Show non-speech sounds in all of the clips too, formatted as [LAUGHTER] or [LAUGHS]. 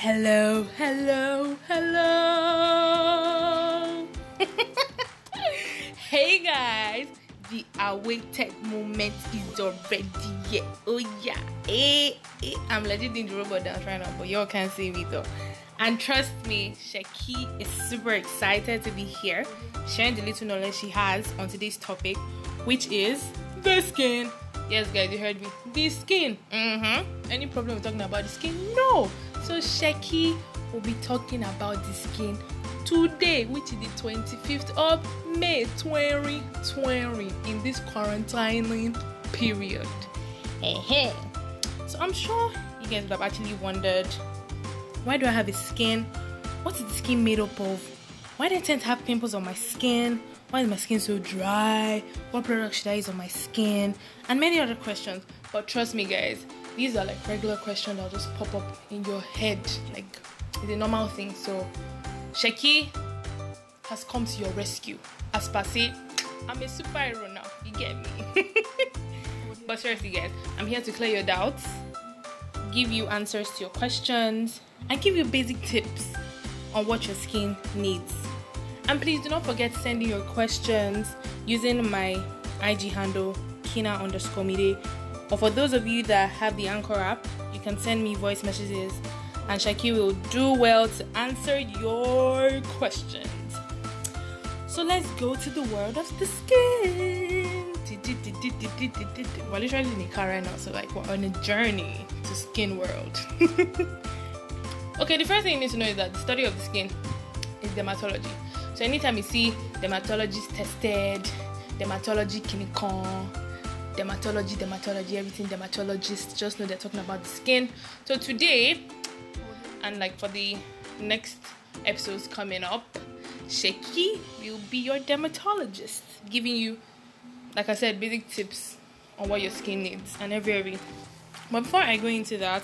Hello, hello, hello. [LAUGHS] hey guys, the awaited moment is already here. Oh yeah, eh, eh. I'm legit doing the robot dance right now, but y'all can't see me though. And trust me, Shaki is super excited to be here, sharing the little knowledge she has on today's topic, which is the skin. Yes, guys, you heard me. The skin. Mm-hmm. Any problem with talking about the skin? No. So Sheki will be talking about the skin today, which is the 25th of May 2020 in this quarantining period. Hey, So I'm sure you guys would have actually wondered why do I have a skin? What is the skin made up of? Why do I tend to have pimples on my skin? Why is my skin so dry? What product should I use on my skin? And many other questions. But trust me, guys, these are like regular questions that'll just pop up in your head. Like, it's a normal thing. So, Sheki has come to your rescue. As per se, I'm a superhero now. You get me? [LAUGHS] but seriously, guys, I'm here to clear your doubts, give you answers to your questions, and give you basic tips on what your skin needs. And please do not forget sending your questions using my IG handle, Kina underscore Mide. Or for those of you that have the Anchor app, you can send me voice messages and Shaki will do well to answer your questions. So let's go to the world of the skin. We're literally in a car right now, so like we're on a journey to skin world. [LAUGHS] okay, the first thing you need to know is that the study of the skin is dermatology. So anytime you see dermatologist tested, dermatology clinical, dermatology, dermatology, everything dermatologist, just know they're talking about the skin. So today, and like for the next episodes coming up, Sheki will be your dermatologist, giving you, like I said, basic tips on what your skin needs and every every. But before I go into that,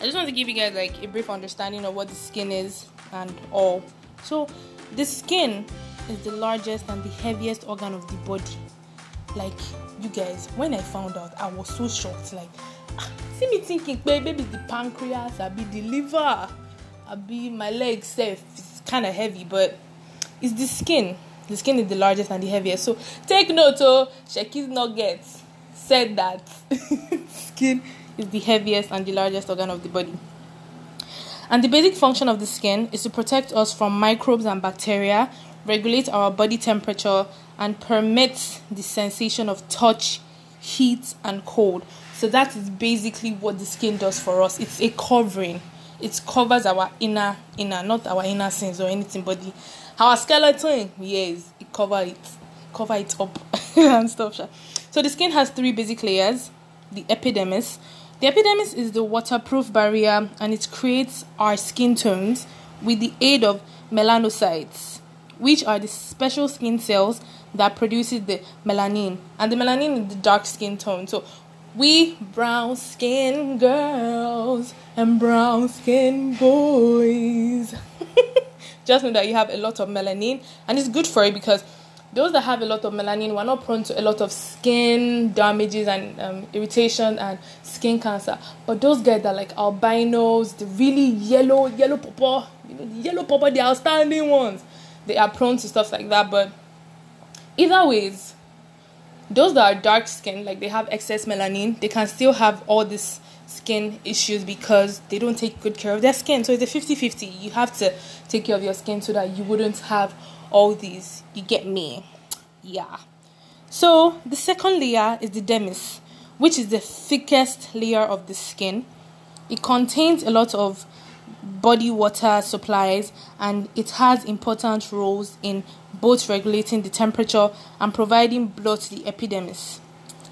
I just want to give you guys like a brief understanding of what the skin is and all. So the skin is the largest and the heaviest organ of the body. Like you guys, when I found out, I was so shocked. Like, ah, see me thinking, baby, the pancreas, I be the liver, I be my legs safe. It's kind of heavy, but it's the skin. The skin is the largest and the heaviest. So take note, oh, Sheki's nuggets said that [LAUGHS] skin is the heaviest and the largest organ of the body. And the basic function of the skin is to protect us from microbes and bacteria, regulate our body temperature, and permit the sensation of touch, heat, and cold. So that is basically what the skin does for us. It's a covering. It covers our inner inner, not our inner sins or anything, but the, our skeleton, yes, it cover it, cover it up [LAUGHS] and stuff. So the skin has three basic layers: the epidermis. The epidermis is the waterproof barrier, and it creates our skin tones with the aid of melanocytes, which are the special skin cells that produces the melanin, and the melanin is the dark skin tone. So we brown skin girls and brown skin boys. [LAUGHS] Just know that you have a lot of melanin, and it's good for you because those that have a lot of melanin were not prone to a lot of skin damages and um, irritation and skin cancer. But those guys that like albinos, the really yellow, yellow papa, you know, the yellow papa, the outstanding ones, they are prone to stuff like that. But either ways, those that are dark skin, like they have excess melanin, they can still have all these skin issues because they don't take good care of their skin. So it's a 50 50. You have to take care of your skin so that you wouldn't have all these. You get me? Yeah. So the second layer is the dermis, which is the thickest layer of the skin. It contains a lot of body water supplies and it has important roles in both regulating the temperature and providing blood to the epidermis.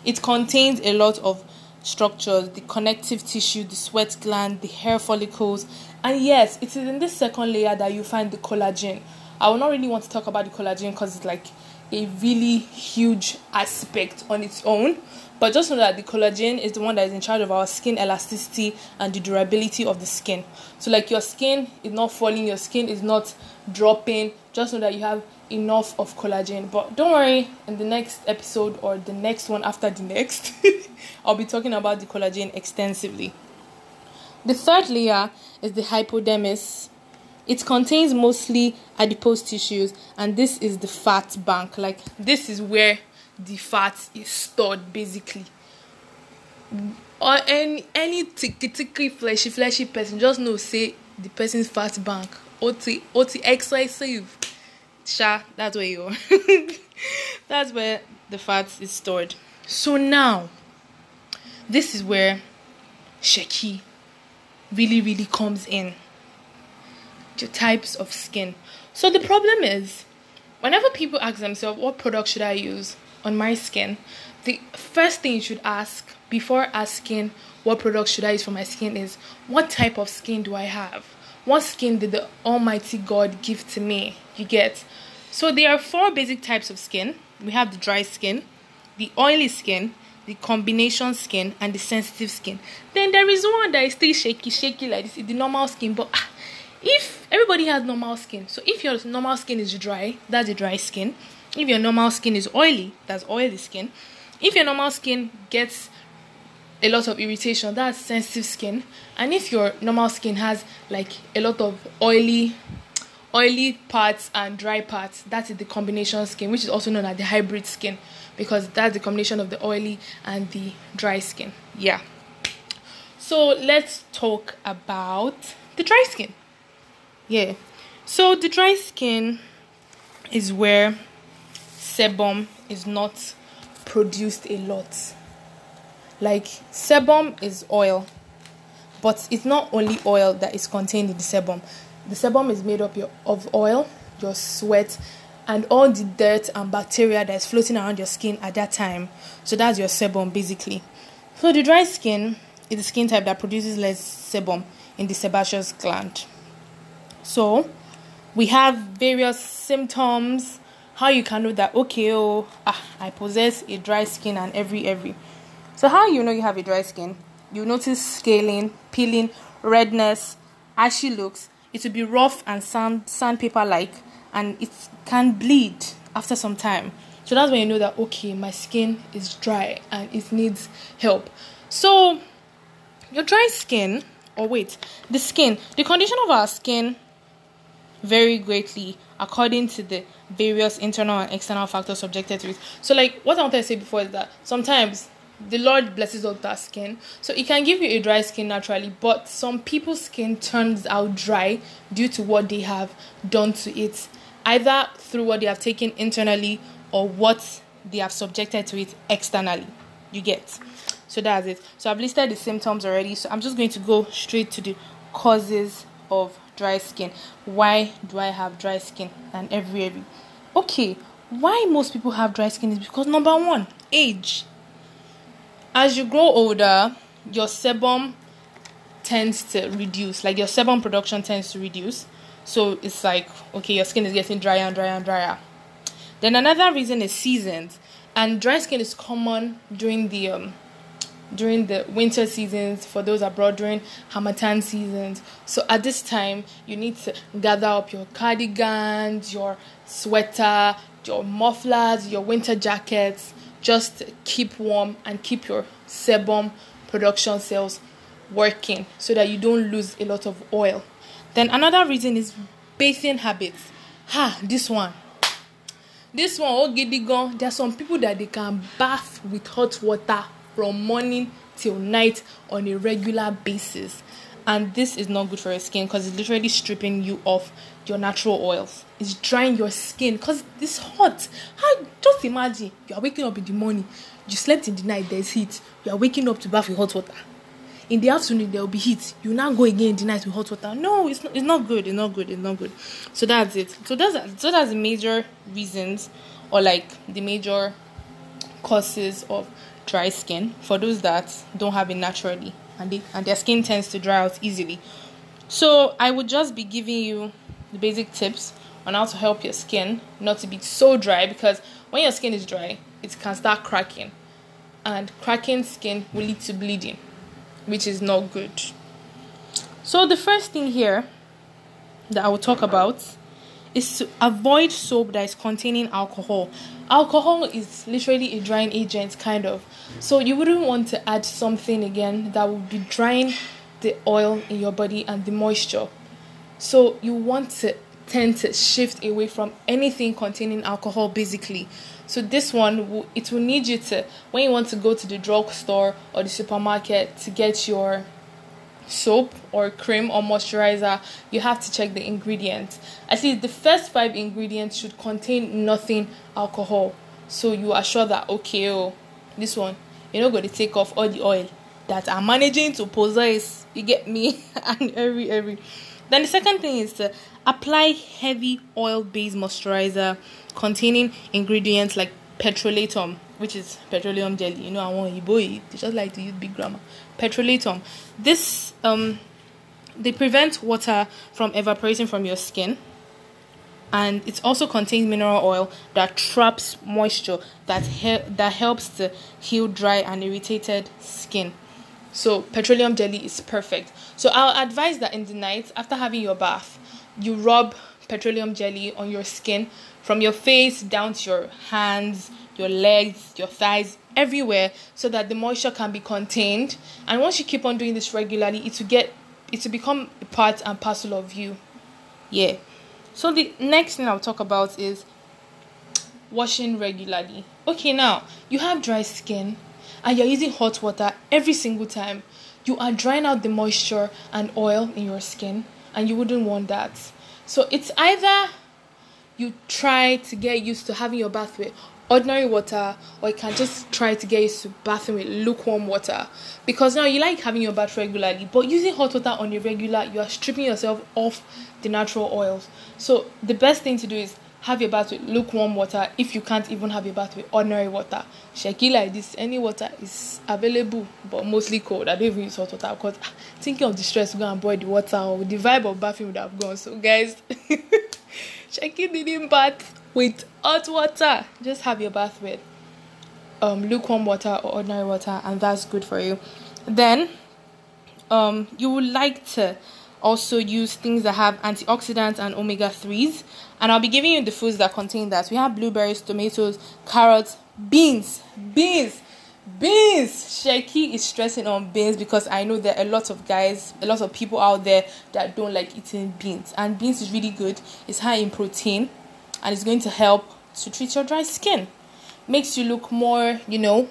It contains a lot of structures the connective tissue, the sweat gland, the hair follicles, and yes, it is in this second layer that you find the collagen. I will not really want to talk about the collagen because it's like a really huge aspect on its own. But just know that the collagen is the one that is in charge of our skin elasticity and the durability of the skin. So, like your skin is not falling, your skin is not dropping. Just know that you have enough of collagen. But don't worry, in the next episode or the next one after the next, [LAUGHS] I'll be talking about the collagen extensively. The third layer is the hypodermis. It contains mostly adipose tissues, and this is the fat bank. Like, this is where the fat is stored basically. Or any any ticky ticky fleshy fleshy person just know say the person's fat bank. OT OT excessive. Sha, that's where you are. [LAUGHS] that's where the fat is stored. So now this is where Sheki really, really comes in. The types of skin. So the problem is, whenever people ask themselves, what product should I use on my skin? The first thing you should ask before asking what product should I use for my skin is, what type of skin do I have? What skin did the Almighty God give to me? You get. So there are four basic types of skin. We have the dry skin, the oily skin, the combination skin and the sensitive skin. Then there is one that is still shaky, shaky like this, is the normal skin. But ah, if everybody has normal skin, so if your normal skin is dry, that's a dry skin. If your normal skin is oily, that's oily skin. If your normal skin gets a lot of irritation, that's sensitive skin. And if your normal skin has like a lot of oily oily parts and dry parts, that is the combination skin, which is also known as the hybrid skin because that's the combination of the oily and the dry skin. Yeah. So let's talk about the dry skin. Yeah. So the dry skin is where sebum is not produced a lot. Like sebum is oil, but it's not only oil that is contained in the sebum. The sebum is made up of oil, your sweat, and all the dirt and bacteria that's floating around your skin at that time. So that's your sebum basically. So the dry skin is the skin type that produces less sebum in the sebaceous gland. So we have various symptoms. How you can know that okay, oh, ah, I possess a dry skin and every every. So how you know you have a dry skin? You notice scaling, peeling, redness, ashy looks. It will be rough and sand sandpaper like and it can bleed after some time. So that's when you know that okay, my skin is dry and it needs help. So your dry skin, or wait, the skin, the condition of our skin vary greatly according to the various internal and external factors subjected to it. So, like what I wanted to say before is that sometimes the Lord blesses with our skin, so it can give you a dry skin naturally, but some people's skin turns out dry due to what they have done to it either through what they have taken internally or what they have subjected to it externally. You get. So that's it. So I've listed the symptoms already. So I'm just going to go straight to the causes of dry skin. Why do I have dry skin and every every? Okay, why most people have dry skin is because number one, age. As you grow older, your sebum tends to reduce, like your sebum production tends to reduce. So it's like, okay, your skin is getting drier and drier and drier. Then another reason is seasons. And dry skin is common during the um, during the winter seasons for those abroad during Harmattan seasons. So at this time, you need to gather up your cardigans, your sweater, your mufflers, your winter jackets, just keep warm and keep your sebum production cells working so that you don't lose a lot of oil. Then another reason is bathing habits. Ha, this one. This one, oh gone. There are some people that they can bath with hot water from morning till night on a regular basis. And this is not good for your skin because it's literally stripping you of your natural oils. It's drying your skin because it's hot. How just imagine you are waking up in the morning, you slept in the night, there's heat, you are waking up to bath with hot water in the afternoon there will be heat you now go again in the night with hot water no it's not it's not good it's not good it's not good so that's it so that's so that's the major reasons or like the major causes of dry skin for those that don't have it naturally and they and their skin tends to dry out easily so i would just be giving you the basic tips on how to help your skin not to be so dry because when your skin is dry it can start cracking and cracking skin will lead to bleeding which is not good. So, the first thing here that I will talk about is to avoid soap that is containing alcohol. Alcohol is literally a drying agent, kind of. So, you wouldn't want to add something again that would be drying the oil in your body and the moisture. So you want to tend to shift away from anything containing alcohol basically. So this one it will need you to when you want to go to the drugstore or the supermarket to get your soap or cream or moisturizer, you have to check the ingredients. At least the first five ingredients should contain nothing alcohol. So you are sure that okay, oh, this one you're not going to take off all the oil that are managing to possess. You get me? [LAUGHS] and every every. Then the second thing is to apply heavy oil-based moisturizer containing ingredients like petrolatum, which is petroleum jelly. You know, I want boy. They just like to use big grammar. Petrolatum. This um, they prevent water from evaporating from your skin and it also contains mineral oil that traps moisture that he- that helps to heal dry and irritated skin. So petroleum jelly is perfect. So I'll advise that in the night after having your bath, you rub petroleum jelly on your skin from your face down to your hands, your legs, your thighs, everywhere so that the moisture can be contained. And once you keep on doing this regularly, it will get it will become a part and parcel of you. Yeah. So the next thing I'll talk about is washing regularly. Okay, now you have dry skin and you're using hot water every single time. You are drying out the moisture and oil in your skin, and you wouldn't want that. So it's either you try to get used to having your bath with ordinary water or you can just try to get used to bathing with lukewarm water. Because now you like having your bath regularly but using hot water on your regular you are stripping yourself off the natural oils. So the best thing to do is have your bath with lukewarm water if you can't even have your bath with ordinary water. Shaky like this any water is available but mostly cold. I don't even use hot water because ah, thinking of the stress go and boil the water or the vibe of bathing would have gone. So guys [LAUGHS] shaky didn't bath with hot water. Just have your bath with um, lukewarm water or ordinary water, and that's good for you. Then, um, you would like to also use things that have antioxidants and omega 3s, and I'll be giving you the foods that contain that. We have blueberries, tomatoes, carrots, beans, beans. Beans! Shaky is stressing on beans because I know there are a lot of guys, a lot of people out there that don't like eating beans. And beans is really good. It's high in protein and it's going to help to treat your dry skin. Makes you look more, you know,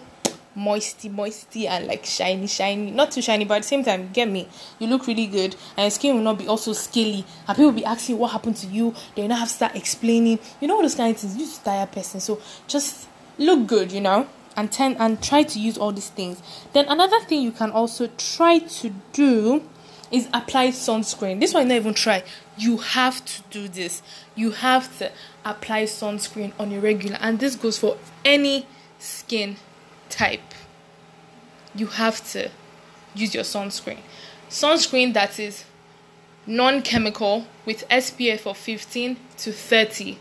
moisty, moisty, and like shiny, shiny. Not too shiny, but at the same time, get me. You look really good, and your skin will not be also scaly. And people will be asking what happened to you. They will not have to start explaining. You know those kind of things. You're tired person, so just look good, you know, and ten and try to use all these things. Then another thing you can also try to do is apply sunscreen. This one not even try. You have to do this. You have to apply sunscreen on your regular, and this goes for any skin type. You have to use your sunscreen. Sunscreen that is non-chemical with SPF of 15 to 30.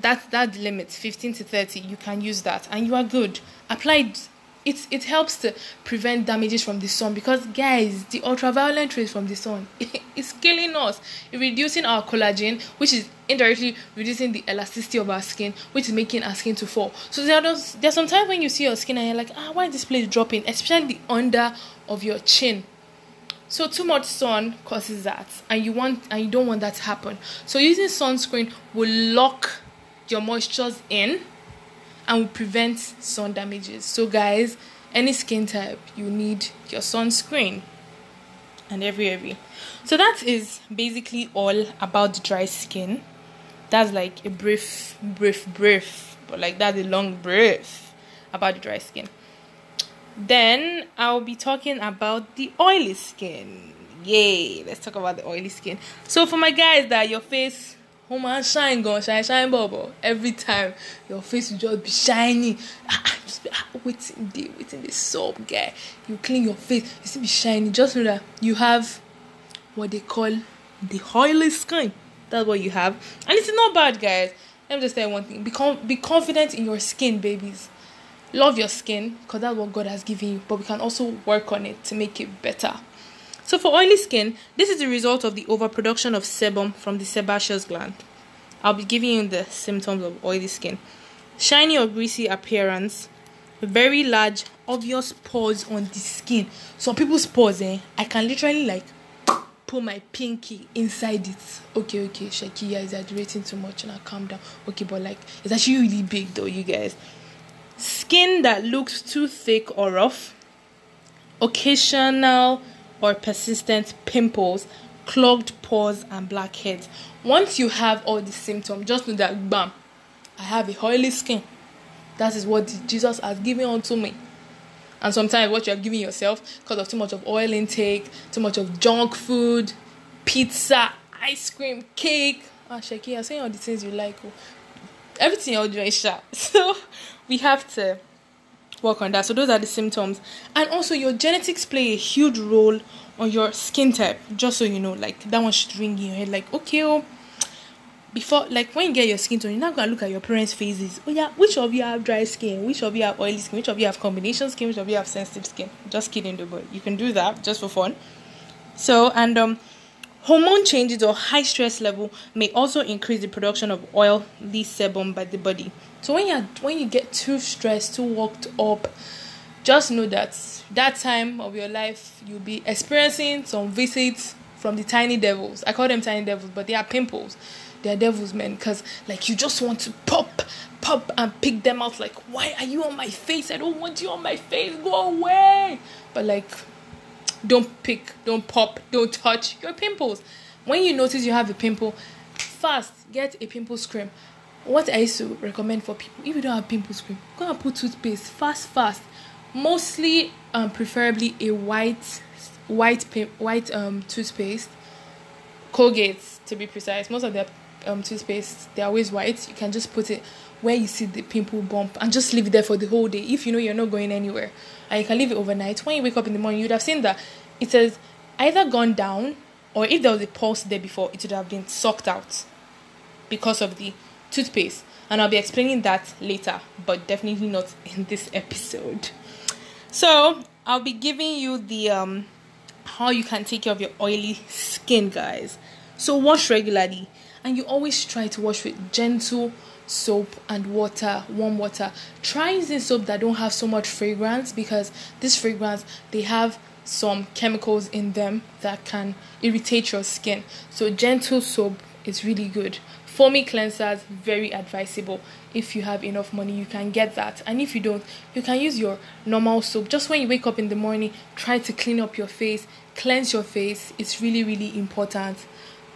That's that limit, 15 to 30. You can use that, and you are good. Apply it it helps to prevent damages from the sun because guys the ultraviolet rays from the sun [LAUGHS] is killing us. Reducing our collagen which is indirectly reducing the elasticity of our skin which is making our skin to fall. So there are those there's some times when you see your skin and you're like ah why is this place dropping? Especially the under of your chin. So too much sun causes that and you want and you don't want that to happen. So using sunscreen will lock your moistures in and will prevent sun damages. So, guys, any skin type, you need your sunscreen and every every. So that is basically all about dry skin. That's like a brief, brief, brief, but like that's a long brief about the dry skin. Then I'll be talking about the oily skin. Yay! Let's talk about the oily skin. So for my guys that your face máa shine gan shine shine bọ̀bọ̀. Every time your face will just be shiny ah, ah just be ah wetin dey wetin dey sup guy. You clean your face you still be shiny just know that you have what they call the oily skin. That's what you have. And it's not bad guys. Let me just tell you one thing. Be, com- be confident in your skin babies. Love your skin because that's what god has given you. But we can also work on it to make it better so for oily skin, this is the result of the overproduction of sebum from the sebaceous gland. I'll be giving you the symptoms of oily skin. Shiny or greasy appearance, very large, obvious pores on the skin. Some people's pores, eh? I can literally like put my pinky inside it. Okay, okay, Shakia is exaggerating too much and I calm down. Okay, but like it's actually really big though, you guys. Skin that looks too thick or rough, occasional or persistent pimples, clogged pores, and blackheads. Once you have all these symptoms, just know that bam, I have a oily skin. That is what Jesus has given unto me. And sometimes what you are giving yourself because of too much of oil intake, too much of junk food, pizza, ice cream, cake. Ah, Shaki, you're saying all the things you like. Oh. Everything you're doing, sharp. [LAUGHS] So we have to work on that. So those are the symptoms. And also your genetics play a huge role on your skin type. Just so you know, like that one should ring in your head. Like, okay, oh, before like when you get your skin tone, you're not gonna look at your parents' faces. Oh yeah, which of you have dry skin? Which of you have oily skin? Which of you have combination skin? Which of you have sensitive skin? Just kidding, though, but you can do that just for fun. So and um, hormone changes or high stress level may also increase the production of oily sebum by the body. So when you when you get too stressed, too worked up, just know that that time of your life you'll be experiencing some visits from the tiny devils. I call them tiny devils, but they are pimples. They're devil's man. because like you just want to pop pop and pick them out like why are you on my face? I don't want you on my face. Go away. But like don't pick don't pop don't touch your pimples. When you notice you have a pimple fast get a pimple cream what i used to recommend for people if you don't have pimple cream go and put toothpaste fast fast mostly um preferably a white white white um toothpaste colgate to be precise most of their um, toothpaste, they're always white. You can just put it where you see the pimple bump and just leave it there for the whole day if you know you're not going anywhere. And you can leave it overnight. When you wake up in the morning, you'd have seen that it has either gone down or if there was a pulse there before, it would have been sucked out because of the toothpaste. And I'll be explaining that later, but definitely not [LAUGHS] in this episode. So I'll be giving you the um how you can take care of your oily skin, guys. So wash regularly and you always try to wash with gentle soap and water warm water try using soap that don't have so much fragrance because this fragrance they have some chemicals in them that can irritate your skin so gentle soap is really good foamy cleansers very advisable if you have enough money you can get that and if you don't you can use your normal soap just when you wake up in the morning try to clean up your face cleanse your face it's really really important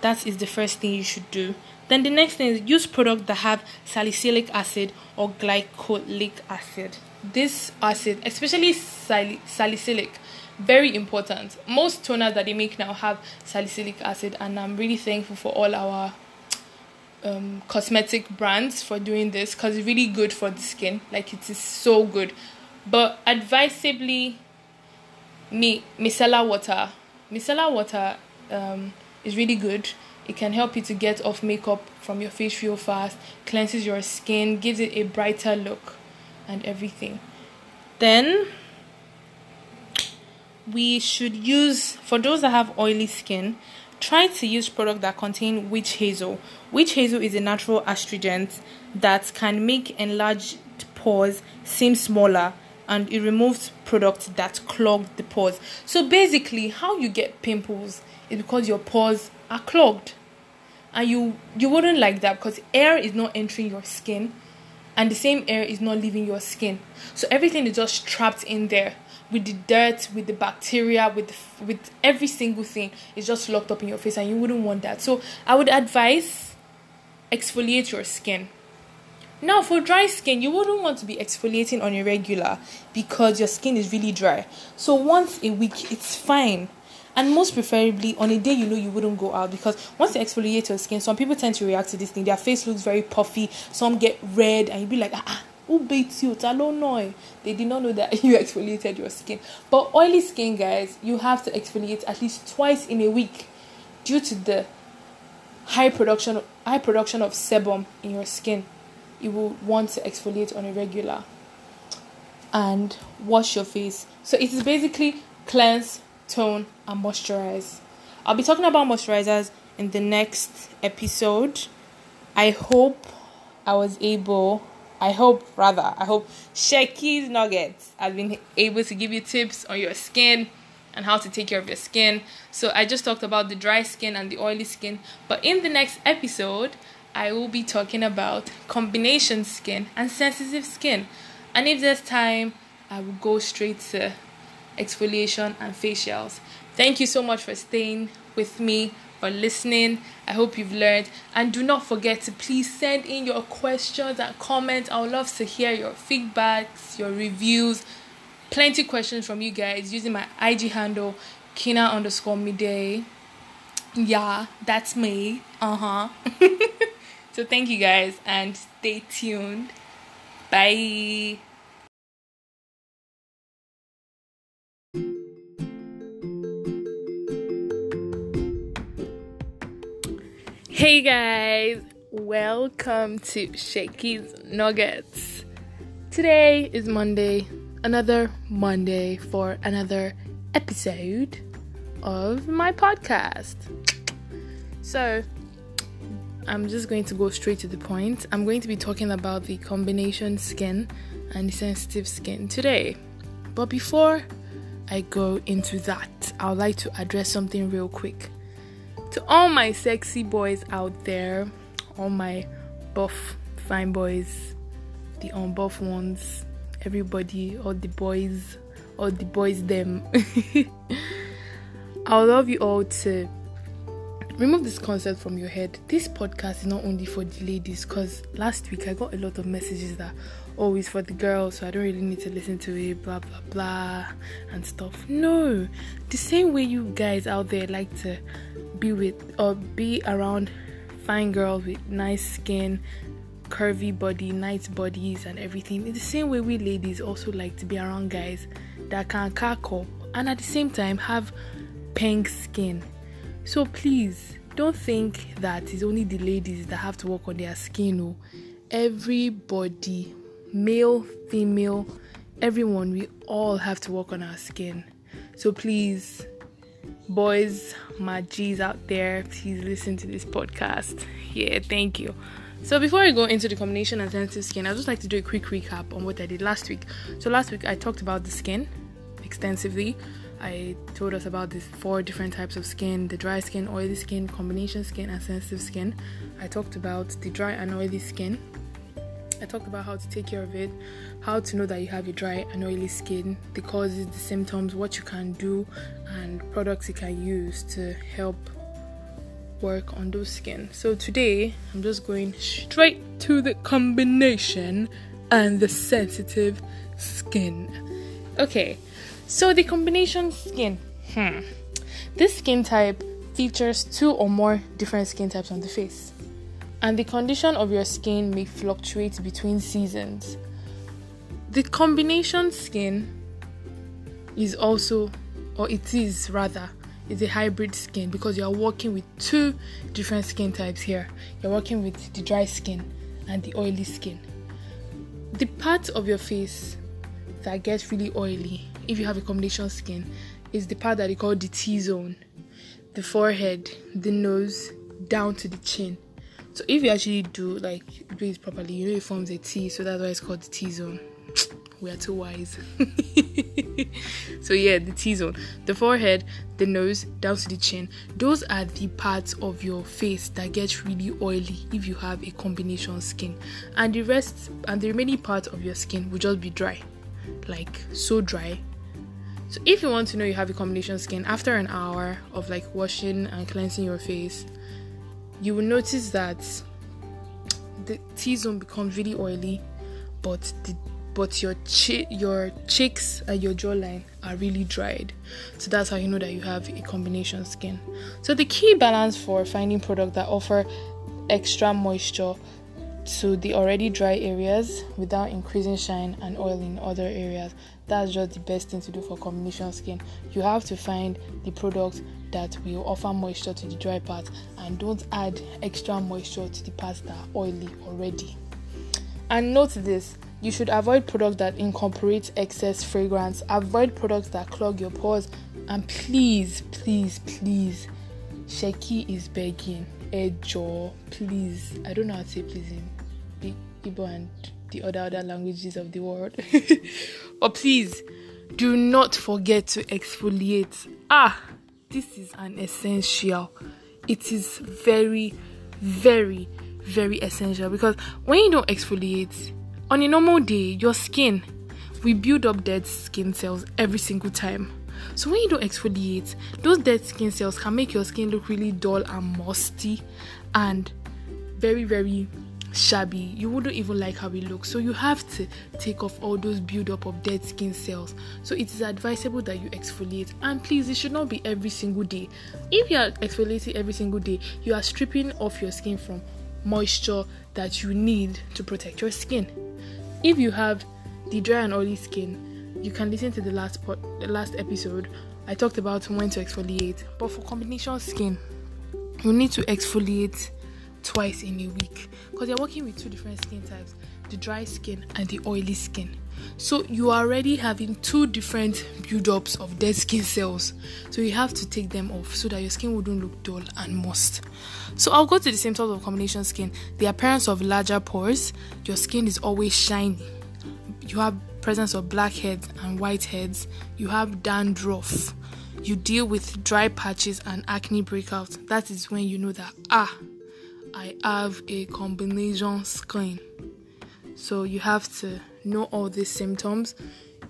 that is the first thing you should do. Then the next thing is use products that have salicylic acid or glycolic acid. This acid, especially sal- salicylic, very important. Most toners that they make now have salicylic acid, and I'm really thankful for all our um, cosmetic brands for doing this because it's really good for the skin. Like it is so good. But advisably, me micellar water, micellar water um, is really good. It can help you to get off makeup from your face real fast, cleanses your skin, gives it a brighter look, and everything. Then we should use for those that have oily skin try to use product that contain witch hazel. Witch hazel is a natural astringent that can make enlarged pores seem smaller and it removes products that clog the pores. So basically how you get pimples is because your pores are clogged. And you you wouldn't like that because air is not entering your skin and the same air is not leaving your skin. So everything is just trapped in there with the dirt with the bacteria with with every single thing is just locked up in your face and you wouldn't want that. So i would advise exfoliate your skin. Now for dry skin you wouldn't want to be exfoliating on a regular because your skin is really dry. So once a week it's fine. And most preferably on a day you know you wouldn't go out because once you exfoliate your skin, some people tend to react to this thing. Their face looks very puffy, some get red, and you'd be like, ah, ah who beats you? I don't know. They did not know that [LAUGHS] you exfoliated your skin. But oily skin, guys, you have to exfoliate at least twice in a week due to the high production high production of sebum in your skin. You will want to exfoliate on a regular and wash your face. So it is basically cleanse, tone, and moisturize. I'll be talking about moisturizers in the next episode. I hope I was able I hope, rather, I hope Sheki's Nuggets has been able to give you tips on your skin and how to take care of your skin. So I just talked about the dry skin and the oily skin, but in the next episode, I will be talking about combination skin and sensitive skin. And if there's time, I will go straight to exfoliation and facials. Thank you so much for staying with me for listening. I hope you've learned. And do not forget to please send in your questions and comments. I would love to hear your feedbacks, your reviews. Plenty questions from you guys using my IG handle, Kina underscore midday. Yeah, that's me. Uh huh. [LAUGHS] so thank you guys and stay tuned. Bye. Hey guys, welcome to Shaky's Nuggets. Today is Monday, another Monday for another episode of my podcast. So, I'm just going to go straight to the point. I'm going to be talking about the combination skin and the sensitive skin today. But before I go into that, I would like to address something real quick to all my sexy boys out there, all my buff, fine boys, the unbuff ones, everybody, all the boys, all the boys, them. [LAUGHS] I love you all to remove this concept from your head. This podcast is not only for the ladies, because last week I got a lot of messages that always oh, for the girls, so I don't really need to listen to it, blah blah blah, and stuff. No, the same way you guys out there like to be with or be around fine girls with nice skin, curvy body, nice bodies, and everything. In the same way, we ladies also like to be around guys that can cackle and at the same time have pink skin. So please don't think that it's only the ladies that have to work on their skin. Oh, everybody, male, female, everyone, we all have to work on our skin. So please boys, my G's out there, please listen to this podcast. Yeah, thank you. So before I go into the combination and sensitive skin, I'd just like to do a quick recap on what I did last week. So last week I talked about the skin extensively. I told us about the four different types of skin the dry skin, oily skin, combination skin, and sensitive skin. I talked about the dry and oily skin, I talked about how to take care of it, how to know that you have a dry and oily skin, the causes, the symptoms, what you can do, and products you can use to help work on those skin. So today, I'm just going straight to the combination and the sensitive skin. Okay, so the combination skin. Hmm. This skin type features two or more different skin types on the face and the condition of your skin may fluctuate between seasons. The combination skin is also, or it is rather, is a hybrid skin because you are working with two different skin types here. You're working with the dry skin and the oily skin. The parts of your face that get really oily, if you have a combination skin, is the part that they call the T zone the forehead, the nose, down to the chin. So if you actually do like do it properly, you know it forms a T, so that's why it's called the T zone. [TSK] we are too wise. [LAUGHS] so yeah, the T zone, the forehead, the nose, down to the chin. Those are the parts of your face that get really oily if you have a combination skin, and the rest and the remaining part of your skin will just be dry, like so dry. So if you want to know you have a combination skin after an hour of like washing and cleansing your face you will notice that the T zone becomes really oily, but the but your chi- your cheeks and your jawline are really dried. So that's how you know that you have a combination skin. So the key balance for finding products that offer extra moisture to the already dry areas without increasing shine and oil in other areas. That's just the best thing to do for combination skin. You have to find the product that will offer moisture to the dry part and don't add extra moisture to the parts that are oily already. And note this you should avoid products that incorporate excess fragrance, avoid products that clog your pores, and please, please, please, Sheki is begging, Ejo, please. I don't know how to say please in Igbo and the other other languages of the world. [LAUGHS] but please do not forget to exfoliate. Ah, this is an essential. It is very, very, very essential because when you don't exfoliate on a normal day, your skin we build up dead skin cells every single time. So when you don't exfoliate, those dead skin cells can make your skin look really dull and musty and very, very shabby. You wouldn't even like how it looks. So you have to take off all those buildup of dead skin cells. So it is advisable that you exfoliate. And please, it should not be every single day. If you are exfoliating every single day, you are stripping off your skin from moisture that you need to protect your skin. If you have the dry and oily skin, you can listen to the last pot, the last episode. I talked about when to exfoliate, but for combination skin, you need to exfoliate twice in a week because you're working with two different skin types the dry skin and the oily skin. So you are already having two different build-ups of dead skin cells. So you have to take them off so that your skin wouldn't look dull and moist. So I'll go to the same type of combination skin. The appearance of larger pores, your skin is always shiny. You have presence of blackheads and whiteheads, you have dandruff, you deal with dry patches and acne breakouts, that is when you know that ah, I have a combination skin. So you have to know all these symptoms.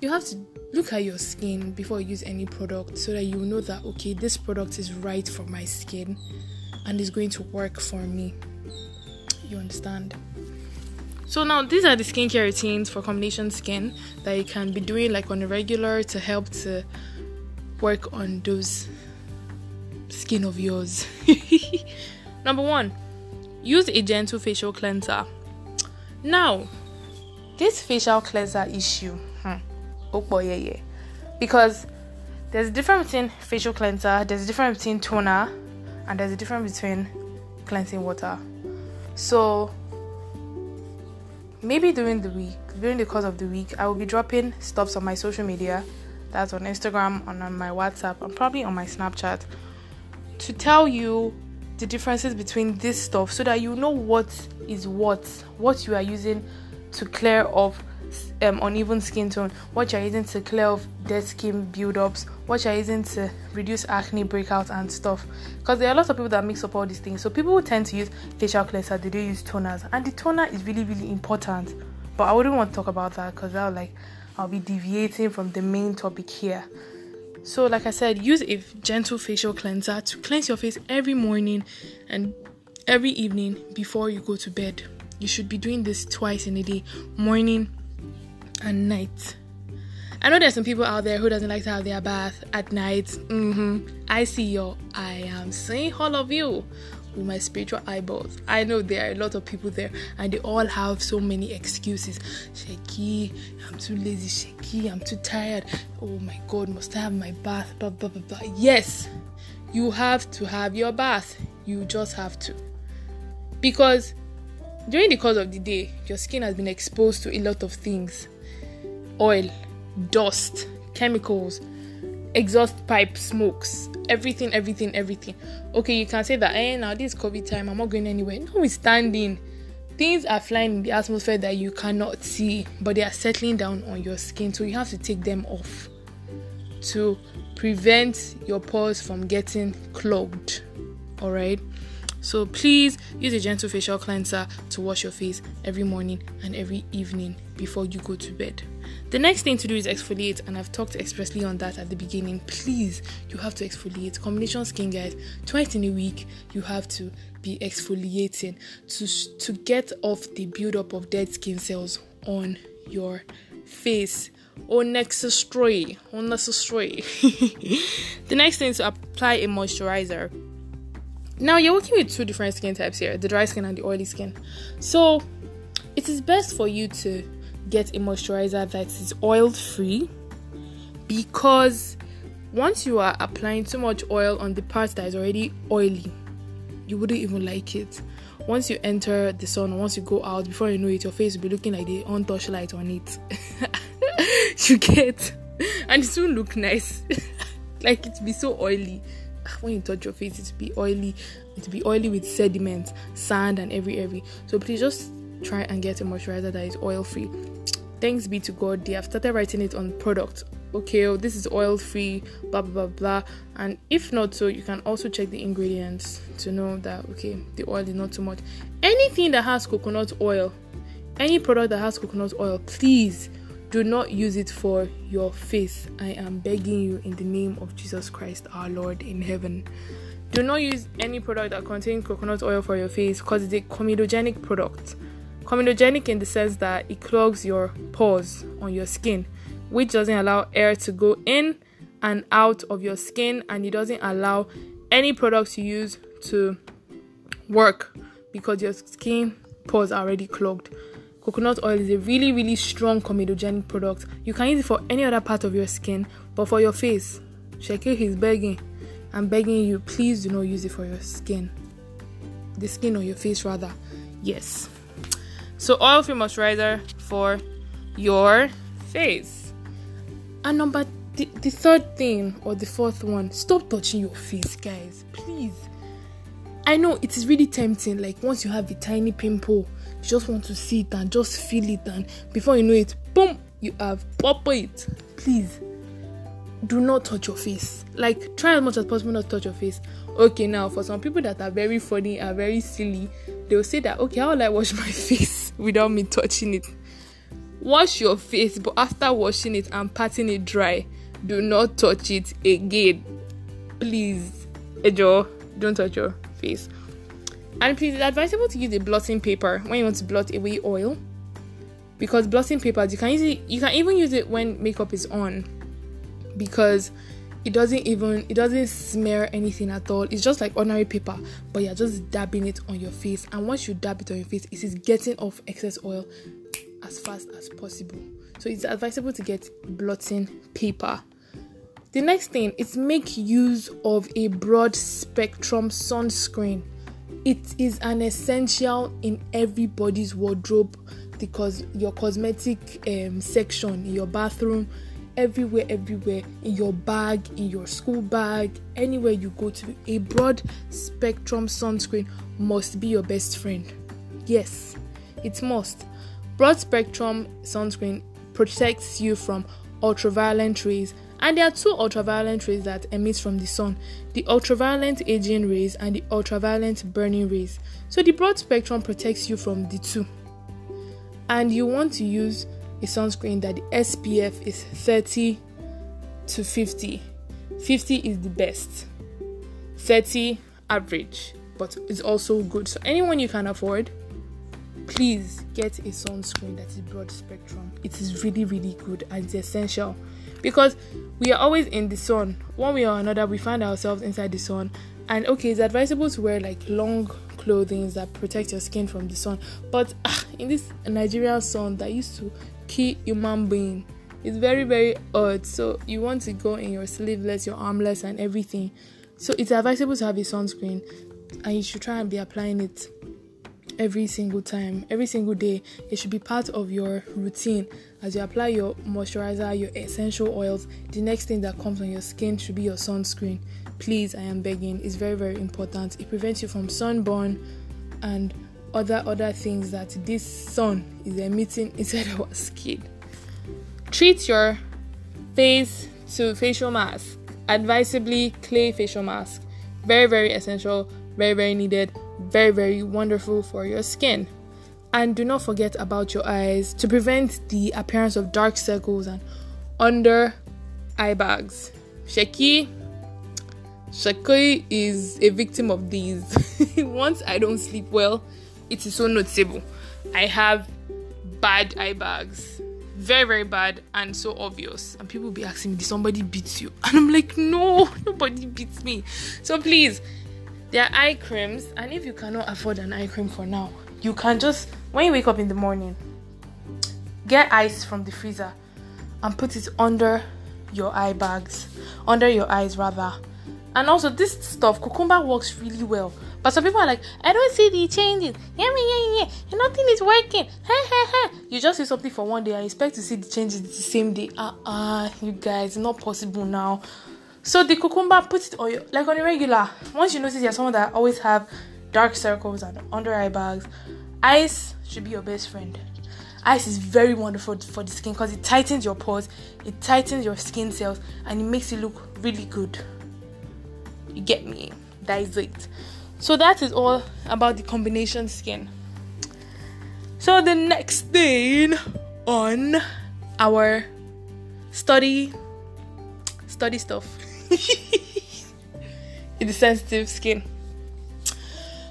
You have to look at your skin before you use any product so that you know that okay, this product is right for my skin and is going to work for me. You understand? So now these are the skincare routines for combination skin that you can be doing like on a regular to help to work on those skin of yours. [LAUGHS] Number one, use a gentle facial cleanser. Now, this facial cleanser issue, oh boy, yeah, yeah, because there's a difference between facial cleanser, there's a difference between toner, and there's a difference between cleansing water. So maybe during the week, during the course of the week, I will be dropping stuffs on my social media. That's on Instagram, on, on my WhatsApp, and probably on my Snapchat to tell you the differences between this stuff so that you know what is what, what you are using to clear off um, uneven skin tone, what you're using to clear off dead skin buildups, what you're using to reduce acne breakouts and stuff. Because there are a lot of people that mix up all these things. So people tend to use facial cleanser, they do use toners, and the toner is really really important. But I wouldn't want to talk about that because I'll like I'll be deviating from the main topic here. So, like I said, use a gentle facial cleanser to cleanse your face every morning and every evening before you go to bed. You should be doing this twice in a day, morning and night. I know there's some people out there who doesn't like to have their bath at night. Mm-hmm. I see you. I am seeing all of you with my spiritual eyeballs. I know there are a lot of people there and they all have so many excuses. Shaky, I'm too lazy, shaky, I'm too tired. Oh my god, must I have my bath? Blah blah blah blah. Yes, you have to have your bath. You just have to. Because during the course of the day, your skin has been exposed to a lot of things oil, dust, chemicals, exhaust pipe smokes, everything, everything, everything. Okay, you can say that, eh, now this COVID time, I'm not going anywhere. Notwithstanding, things are flying in the atmosphere that you cannot see, but they are settling down on your skin, so you have to take them off to prevent your pores from getting clogged. All right. So please use a gentle facial cleanser to wash your face every morning and every evening before you go to bed. The next thing to do is exfoliate, and I've talked expressly on that at the beginning. Please, you have to exfoliate. Combination skin, guys, twice in a week, you have to be exfoliating to to get off the buildup of dead skin cells on your face oh, unnecessary unnecessary oh, [LAUGHS] the next thing is to apply a moisturizer now you're working with two different skin types here the dry skin and the oily skin. So it is best for you to get a moisturizer that is oil free because once you are applying too much oil on the part that is already oily you wouldn't even like it. Once you enter the sun once you go out before you know it your face will be looking like the on light on it. [LAUGHS] You get and it won't look nice. [LAUGHS] Like it be so oily Ah, when you touch your face, it be oily. It be oily with sediment, sand, and every every. So please just try and get a moisturizer that is oil free. Thanks be to God, they have started writing it on product. Okay, oh, this is oil free, blah blah blah blah. And if not so, you can also check the ingredients to know that okay, the oil is not too much. Anything that has coconut oil, any product that has coconut oil, please do not use it for your face. I am begging you in the name of Jesus Christ, our Lord in heaven. Do not use any product that contains coconut oil for your face because it's a comedogenic product. Comedogenic in the sense that it clogs your pores on your skin, which doesn't allow air to go in and out of your skin, and it doesn't allow any products you use to work because your skin pores are already clogged. Coconut oil is a really, really strong comedogenic product. You can use it for any other part of your skin, but for your face, Sheke is begging I'm begging you, please do not use it for your skin. The skin on your face, rather. Yes. So, oil free moisturizer for your face. And number the, the third thing or the fourth one, stop touching your face, guys. Please. I know it is really tempting. Like once you have a tiny pimple, you just want to see it and just feel it, and before you know it, boom, you have pop it. Please do not touch your face. Like try as much as possible not touch your face. Okay, now for some people that are very funny and very silly, they'll say that okay, how will I wash my [LAUGHS] face without me touching it? Wash your face, but after washing it and patting it dry, do not touch it again. Please. Ejo, don't touch your face. And please, it's advisable to use a blotting paper when you want to blot away oil. Because blotting papers, you can use you can even use it when makeup is on. Because it doesn't even it doesn't smear anything at all. It's just like ordinary paper but you're just dabbing it on your face. And once you dab it on your face it is getting off excess oil as fast as possible. So it's advisable to get blotting paper. The next thing is make use of a broad spectrum sunscreen it is an essential in everybody's wardrobe because your cosmetic um, section in your bathroom everywhere, everywhere in your bag, in your school bag, anywhere you go to. A broad spectrum sunscreen must be your best friend. Yes, it must. Broad spectrum sunscreen protects you from ultraviolet rays, and there are two ultraviolet rays that emit from the sun the ultraviolet aging rays and the ultraviolet burning rays. So, the broad spectrum protects you from the two, and you want to use a sunscreen that the SPF is 30 to 50. 50 is the best, 30 average, but it's also good. So, anyone you can afford, please get a sunscreen that is broad spectrum. It is really, really good and it's essential because we are always in the sun. One way or another, we find ourselves inside the sun. And okay, it's advisable to wear like long clothing that protect your skin from the sun. But ah, in this Nigerian sun that used to key human being. It's very, very odd. So you want to go in your sleeveless, your armless, and everything. So it's advisable to have a sunscreen, and you should try and be applying it every single time, every single day. It should be part of your routine as you apply your moisturizer, your essential oils. The next thing that comes on your skin should be your sunscreen. Please, I am begging. It's very, very important. It prevents you from sunburn and other other things that this sun is emitting [LAUGHS] inside our skin. Treat your face to facial mask. Advisably, clay facial mask. Very, very essential, very, very needed, very, very wonderful for your skin. And do not forget about your eyes to prevent the appearance of dark circles and under eye bags. Sheki Shaki is a victim of these. [LAUGHS] Once I don't sleep well, it is so noticeable. I have bad eye bags, very very bad and so obvious. And people be asking me, "Did somebody beat you?" [LAUGHS] And I'm like, "No, nobody beats me." So please, there are eye creams, and if you cannot afford an eye cream for now, you can just when you wake up in the morning, get ice from the freezer and put it under your eye bags, under your eyes rather. And also, this stuff, cucumber works really well but some people are like, I don't see the changes. Yeah, yeah, yeah, yeah. Nothing is working. [LAUGHS] You just see something for one day and expect to see the changes the same day. Ah uh, ah, uh, you guys, not possible now. So the cucumber, put it oh, on your like on a regular. Once you notice you're someone that always have dark circles and under eye bags, Ice should be your best friend. Ice is very wonderful for the skin because it tightens your pores, it tightens your skin cells, and it makes it look really good. You get me? That is it. So that is all about the combination skin. So the next thing on our study study stuff [LAUGHS] the sensitive skin.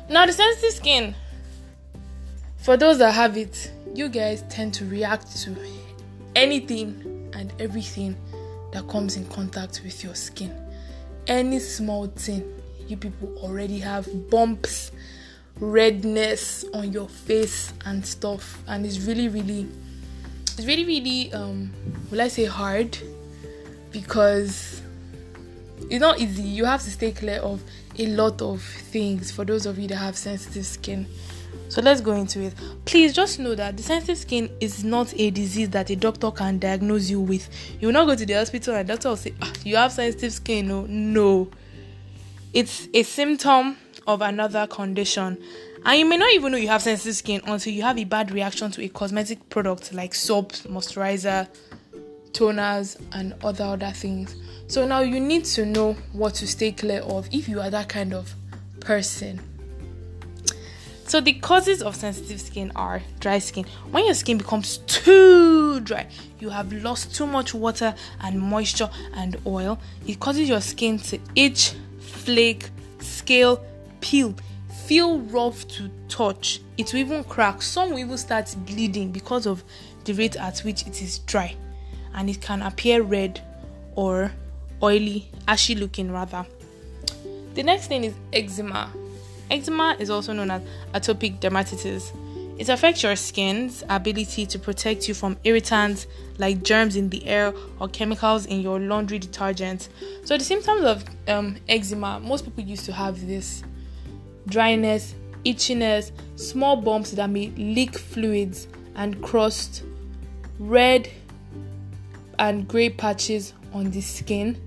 Now the sensitive skin for those that have it, you guys tend to react to anything and everything that comes in contact with your skin. Any small thing, you people already have bumps, redness on your face and stuff, and it's really, really, it's really, really, um, will I say hard because it's not easy. You have to stay clear of a lot of things for those of you that have sensitive skin. So let's go into it. Please just know that the sensitive skin is not a disease that a doctor can diagnose you with. You will not go to the hospital and the doctor will say, ah, You have sensitive skin. No, no. It's a symptom of another condition. And you may not even know you have sensitive skin until you have a bad reaction to a cosmetic product like soap, moisturizer, toners, and other other things. So now you need to know what to stay clear of if you are that kind of person. So the causes of sensitive skin are dry skin. When your skin becomes too dry, you have lost too much water and moisture and oil. It causes your skin to itch, flake, scale, peel, feel rough to touch. It will even crack. Some will even start bleeding because of the rate at which it is dry, and it can appear red or oily, ashy looking rather. The next thing is eczema. Eczema is also known as atopic dermatitis. It affects your skin's ability to protect you from irritants like germs in the air or chemicals in your laundry detergent. So, the symptoms of um, eczema, most people used to have this dryness, itchiness, small bumps that may leak fluids, and crust, red and gray patches on the skin.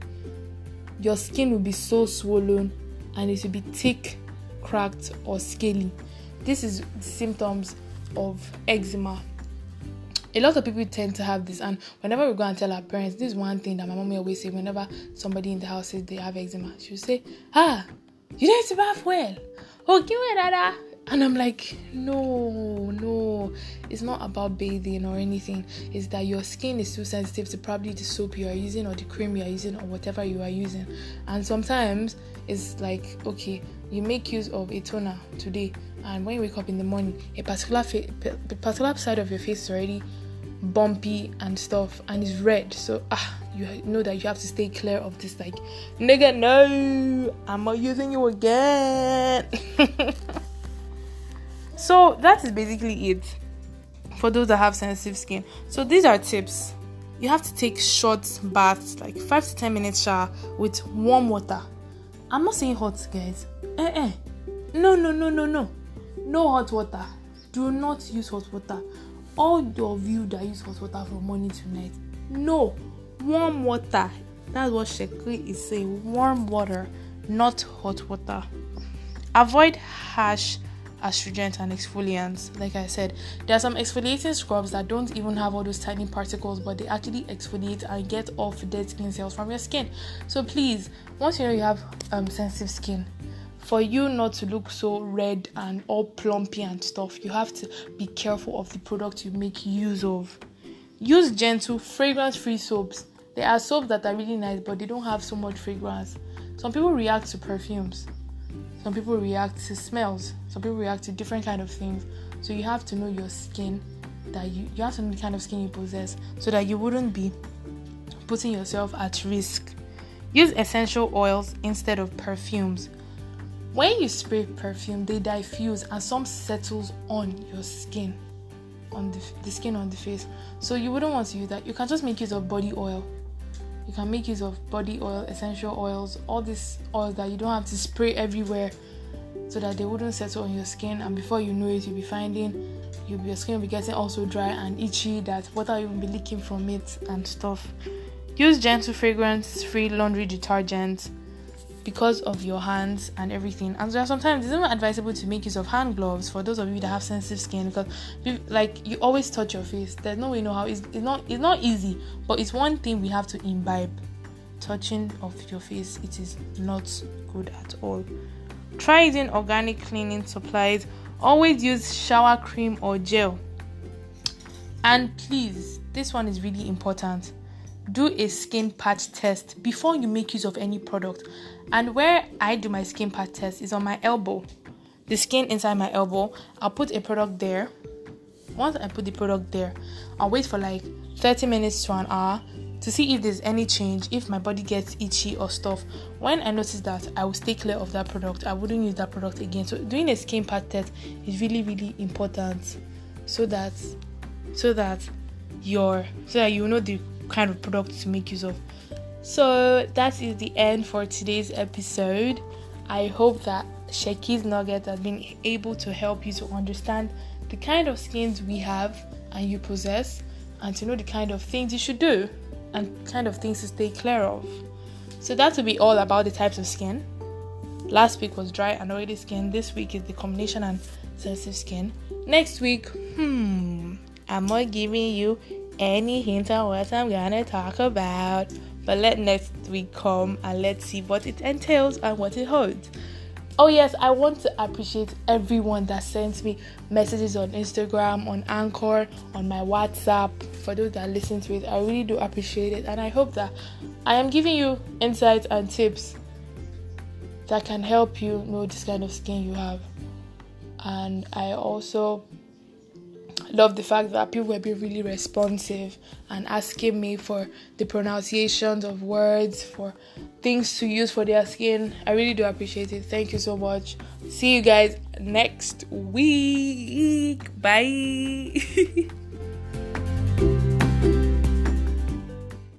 Your skin will be so swollen and it will be thick cracked, or scaly. This is symptoms of eczema. A lot of people tend to have this, and whenever we go and tell our parents, this is one thing that my mom always say whenever somebody in the house says they have eczema, she'll say, Ah, you to bath well. Oh, give me. And I'm like, no, no, it's not about bathing or anything. It's that your skin is too sensitive to probably the soap you are using or the cream you are using or whatever you are using. And sometimes it's like, okay, you make use of a toner today, and when you wake up in the morning, a particular fa- a particular side of your face is already bumpy and stuff, and it's red. So ah, you know that you have to stay clear of this. Like, nigga, no, I'm not using you again. [LAUGHS] So that is basically it for those that have sensitive skin. So these are tips. You have to take short baths, like five to ten minutes shower with warm water. I'm not saying hot, guys. Eh eh. No no no no no. No hot water. Do not use hot water. All of you that use hot water from morning to night. No. Warm water. That's what Shekri is saying. Warm water, not hot water. Avoid harsh astringent and exfoliants. Like I said, there are some exfoliating scrubs that don't even have all those tiny particles, but they actually exfoliate and get off dead skin cells from your skin. So please, once you know you have um, sensitive skin, for you not to look so red and all plumpy and stuff, you have to be careful of the product you make use of. Use gentle, fragrance free soaps. There are soaps that are really nice, but they don't have so much fragrance. Some people react to perfumes some people react to smells some people react to different kind of things. So you have to know your skin that you you have to know the kind of skin you possess so that you wouldn't be putting yourself at risk. Use essential oils instead of perfumes. When you spray perfume they diffuse and some settles on your skin on the, the skin on the face. So you wouldn't want to use that. You can just make use of body oil. You can make use of body oil, essential oils, all these oils that you don't have to spray everywhere so that they wouldn't settle on your skin and before you know it you'll be finding you'll be, your skin will be getting also dry and itchy that water will be leaking from it and stuff. Use gentle fragrance free laundry detergent. because of your hands and everything. And so sometimes it's even advisable to make use of hand gloves for those of you that have sensitive skin because like you always touch your face. There's no way you know how it's, it's not it's not easy, but it's one thing we have to imbibe. Touching of your face, it is not good at all. Try using organic cleaning supplies. Always use shower cream or gel. And please, this one is really important do a skin patch test before you make use of any product. And where I do my skin patch test is on my elbow. The skin inside my elbow, I'll put a product there. Once I put the product there, I'll wait for like 30 minutes to an hour to see if there's any change, if my body gets itchy or stuff. When I notice that, I will stay clear of that product. I wouldn't use that product again. So doing a skin patch test is really, really important so that so that your so that you know the kind of product to make use of. So that is the end for today's episode. I hope that Sheki's Nugget has been able to help you to understand the kind of skins we have and you possess, and to know the kind of things you should do and kind of things to stay clear of. So that will be all about the types of skin. Last week was dry and oily skin. This week is the combination and sensitive skin. Next week, hmm, I'm not giving you any hint on what I'm gonna talk about. But let next week come and let's see what it entails and what it holds. Oh, yes, I want to appreciate everyone that sends me messages on Instagram, on Anchor, on my WhatsApp. For those that listen to it, I really do appreciate it. And I hope that I am giving you insights and tips that can help you know this kind of skin you have. And I also love the fact that people were being really responsive and asking me for the pronunciations of words, for things to use for their skin. I really do appreciate it. Thank you so much. See you guys next week. Bye. [LAUGHS]